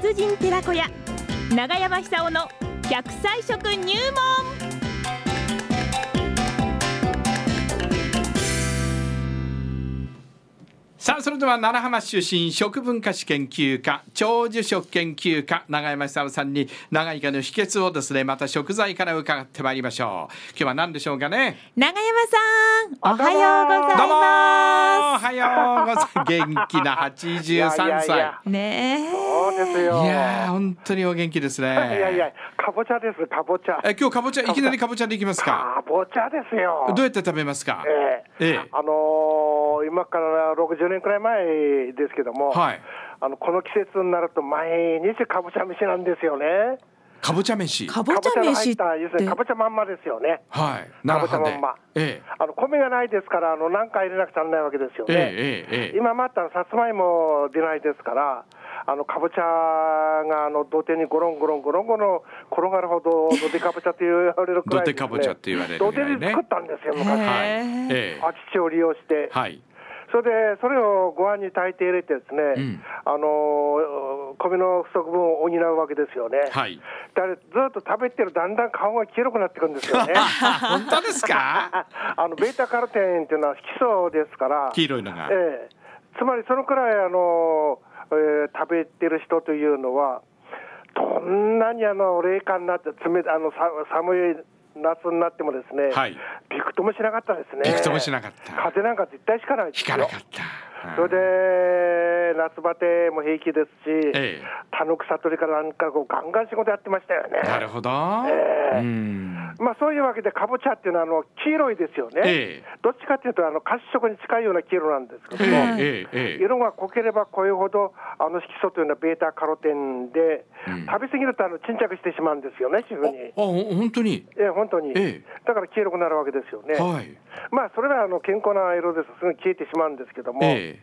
達人寺子屋長山久夫の100歳食入門。さあそれでは奈良浜出身食文化史研究家長寿食研究家永山久夫さんに長生きの秘訣をですねまた食材から伺ってまいりましょう。今日は何でしょうかね？長山さんおはようございどうも。おまはようございます。元気な83歳。ねえですよ。いやー本当にお元気ですねいやいや、かぼちゃです、かぼちゃ。え今日かぼちゃいきなりかぼちゃでいきますか？かぼちゃですよ。どうやって食べますか？ええええあのー今から60年くらい前ですけども、はいあのこの季節になると毎日かぼちゃ飯なんですよね。かぼちゃ飯かぼちゃかぼちゃの入飯かぼちゃまんまですよね。はいかぼちゃまんま。えあの米がないですから、あの何回入れなくちゃならないわけですよえね。えええええ今またさつまいも出ないですから、あのかぼちゃがあの土手にゴロンゴロンゴロンゴロン転がるほど土手かぼちゃって言われるくらいね、土手かぼちゃって言われるね。手で作ったんですよ、昔。へはいええ。え空き地を利用して、はい。それでそれをご飯に炊いて入れてですね、うん。あの米の不足分を補うわけですよね。はい。だずっと食べてるだんだん顔が黄色くなってくるんですよね。本当ですか？あのベータカロテンっていうのは色素ですから、黄色いのが。ええ、つまりそのくらいあの、えー食べてる人というのは、どんなにあの冷夏になって冷たあのさ寒い夏になってもですね、はいびくともしなかったですね。びくともしなかった風なんか絶対しかないですよ。引かなかったそれで夏バテも平気ですし、ええ。田の草取りからなんかこうガンガン仕事やってましたよね。なるほど、ええ。うん。まあそういうわけでかぼちゃっていうのはあの黄色いですよね。ええ。どっちかっていうとあの褐色に近いような黄色なんですけど えも、色が濃ければ濃いほどあの色素というのはベータカロテンで、うん。食べ過ぎるとあの沈着してしまうんですよね、皮膚に。あほ本当に？ええ本当に、ええだから黄色くなるわけですよね。はい。まあそれはあの健康な色ですすぐ消えてしまうんですけども、え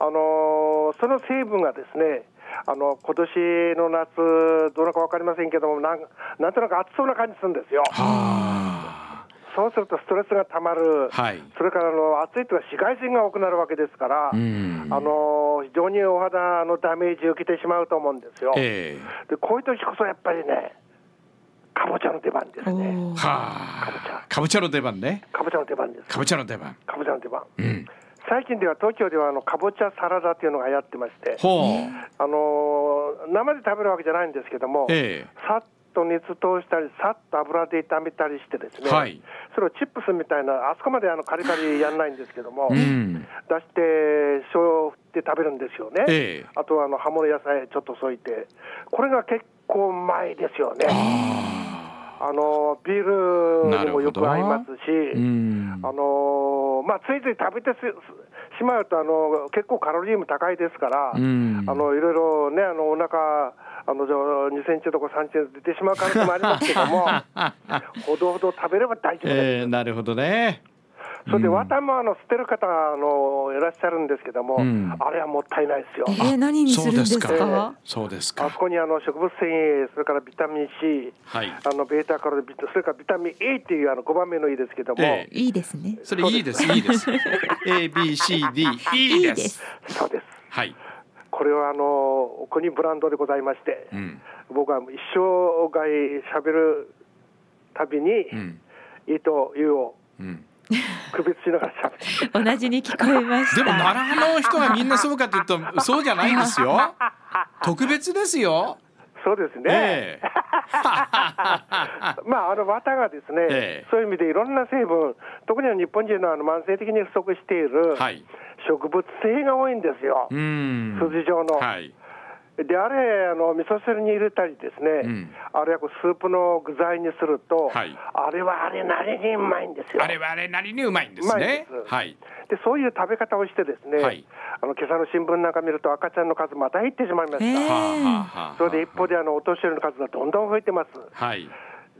あのーその成分がですね、あの今年の夏、どうなのか分かりませんけども、なんなんとなく暑そうな感じするんですよ。そうするとストレスがたまる、はい。それからあの暑いと紫外線が多くなるわけですから、あのー非常にお肌のダメージを受けてしまうと思うんですよ。え。でこういう時こそやっぱりね、かぼちゃの出番ですね。はあ。かぼちゃの出番ね。かぼちゃの出番です。かぼちゃの出番。かぼちゃの出番。うん。最近では東京ではあのかぼちゃサラダというのが流行ってまして、ほう。あのー生で食べるわけじゃないんですけども、えさっと熱通したり、さっと油で炒めたりしてですね、はい。それをチップスみたいな、あそこまであのカリカリやんないんですけども、えうん。出して、醤油を振って食べるんですよね。ええ。あとはあの葉物野菜ちょっと添えて、これが結構うまいですよね。ああのビールにもよく合いますし、あのまあ、ついつい食べてすしまうとあの結構カロリーも高いですから、うん。あのいろいろね、あのお腹あのじゃあ2センチとか3センチ出てしまう可能性もありますけども、ほどほど食べれば大丈夫です。ええなるほどねそれで綿もあの捨てる方あのいらっしゃるんですけども、うん。あれはもったいないですよ。えー、何にするんですか？そうですか。そうですか。あそこにあの植物繊維、それからビタミン C、はい。あのベータカロテン、それからビタミン A っていうあの5番目の E ですけども、えいいですね。それいいです。いいです。A B C D いいです。そうです。はい。これはあの国ブランドでございまして、うん。僕は一生涯しゃべるたびに、うん。いとゆをうん区別しながらしゃべる。同じに聞こえました。でも奈良の人がみんなそうかというとそうじゃないんですよ。特別ですよ。そうですね。ええ。まあ、あの綿がですね、ええ。そういう意味でいろんな成分、特には日本人のあの慢性的に不足しているはい。植物性が多いんですよ、うん。筋状の。はいで、あれ、あの味噌汁に入れたりですね、うん。あるいはこうスープの具材にすると、はい。あれはあれなりにうまいんですよ。あれはあれなりにうまいんですね。はい。でそういう食べ方をしてですね、はい。あの今朝の新聞なんか見ると赤ちゃんの数また減ってしまいました。それで一方であのお年寄りの数がどんどん増えてます。はい。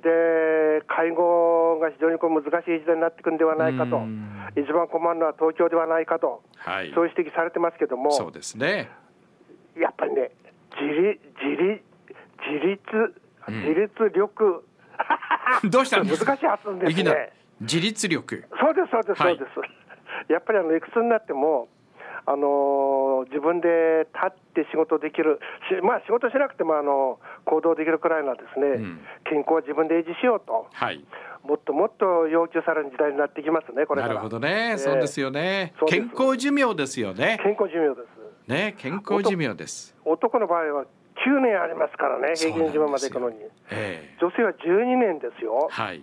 で介護が非常にこう難しい時代になっていくんではないかと。うん、一番困るのは東京ではないかと、はい。そういう指摘されてますけども、そうですね。やっぱりね、自立、自立、自立、うん。自立力、どうした？んですか難しい発音ですね。自立力。そうです、そうです、はい。そうです。やっぱりあのいくつになっても、あの自分で立って仕事できる、しまあ、仕事しなくてもあの行動できるくらいのですね、ん。健康は自分で維持しようと、はい。もっともっと要求される時代になってきますね、これ。なるほどね、ええそうです。よね健康寿命ですよね。健康寿命です。ね健康寿命です男の場合は9年ありますからね、平均寿命まで行くのに。ええ女性は12年ですよ。はい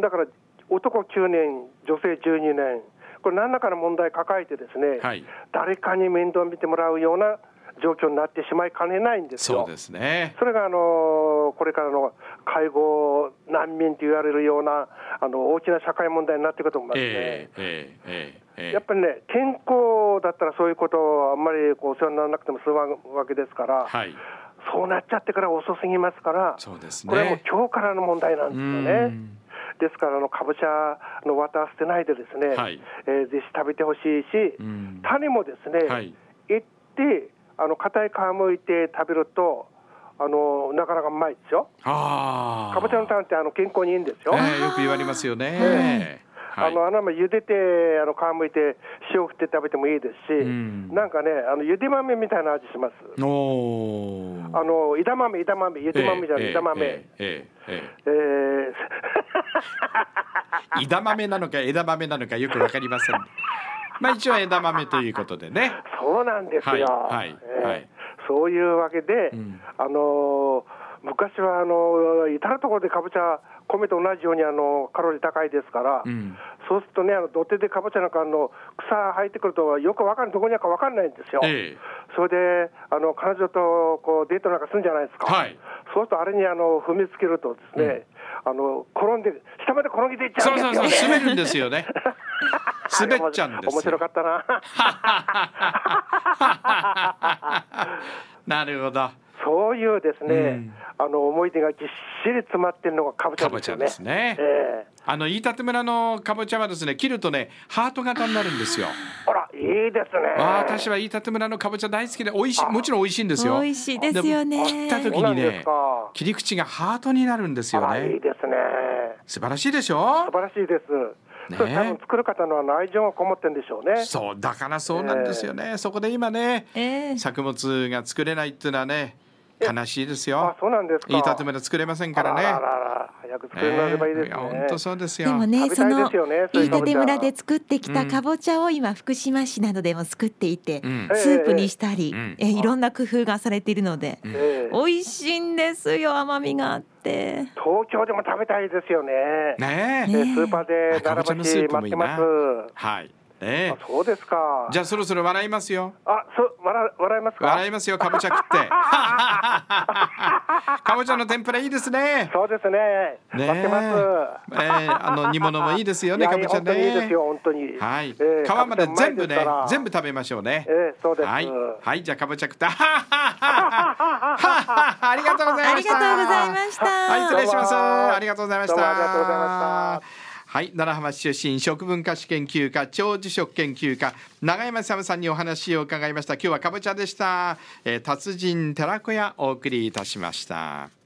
だから男9年、女性12年、これ、何らかの問題抱えて、ですね、はい誰かに面倒見てもらうような状況になってしまいかねないんですよ。そうですねそれがあのこれからの介護難民と言われるようなあの大きな社会問題になっていくと思いますね。ええええええやっぱりね、健康だったらそういうことをあんまりこうお世話にならなくても済むわけですから、はい。そうなっちゃってから遅すぎますから、そうですこれはもうね今日からの問題なんですようねん。ですからあの、かぼちゃの綿は捨てないで、ですね、はい。えーぜひ食べてほしいし、うん。種もですね、はい。いって、あの硬い皮むいて食べると、あのなかなかうまいですよ。かぼちゃの種ってあの健康にいいんですよ。ええよく言われますよねはい。あのあのまま茹でてあの皮むいて塩振って食べてもいいですし、ん。なんかねあのゆで豆みたいな味します。おおあの枝豆枝豆ゆで豆じゃない、枝豆。えええええ 枝豆なのか枝豆なのかよくわかりません まあ一応枝豆ということでね。そうなんですよ。はいはいえー。はい。そういうわけで、ん。あのー昔はあの至る所でかぼちゃ米と同じようにあのカロリー高いですから、うん。そうするとねあの土手でかぼちゃなんかあの草生えてくるとよくわかんないどこにあるかわかんないんですよ。ええ。それであの彼女とこうデートなんかするんじゃないですか。はい。そうするとあれにあの踏みつけるとですね、あの転んで下まで転げていっちゃそううんですよ、ね。そうそう 滑るんですよね。滑っちゃうんですよ。面白かったな。なるほど。そういうですね、うんあの思い出がぎっしり詰まってるのがかぼちゃですよね。かぼちゃですね。ええ。あの飯舘村のかぼちゃはですね切るとねハート型になるんですよ。あら、いいですね。私は飯舘村のかぼちゃ大好きで美味しいもちろん美味しいんですよ。美味しいですよね。で切った時にね切り口がハートになるんですよあら、いいねですね。素晴らしいでしょ？素晴らしいです。ね。それ多分作る方の愛情がこもってるんでしょうね。そうだからそうなんですよね、そこで今ね、ええ。作物が作れないっていうのはね悲しいですあよ、そうなんですか。飯舘村作れませんからね。あらら早く作ればいいですね。本当そうですよ。でもねそのいう飯かぼちゃ舘村で作ってきたかぼちゃを今福島市などでも作っていて、うん。スープにしたり、うん。えいろんな工夫がされているので、ええ。美味しいんですよ甘みがあって。東京でも食べたいですよね。ねえ。スーパーであかぼちゃ並ばしのスープもいいな。待ってます。はいねあそうですか。じゃあそろそろ笑いますよあ、そう笑笑いますか？笑いますよかぼちゃ食ってかぼちゃの天ぷらいいですねそうですね。ね待ってます。えーあの煮物もいいですよねかぼちゃ本当にいいですねよ本当に。はい、ええ皮まで全部ね全部食べましょうねええそうです。はい、はい、じゃあかぼちゃ食った。ありがとうございました。ありがとうございましたはい、失礼します。ありがとうございました。どうもありがとうございました。はい、奈良浜市出身食文化史研究家長寿食研究家永山勇さんにお話を伺いました。今日はかぼちゃでした、えー達人寺子屋お送りいたしました。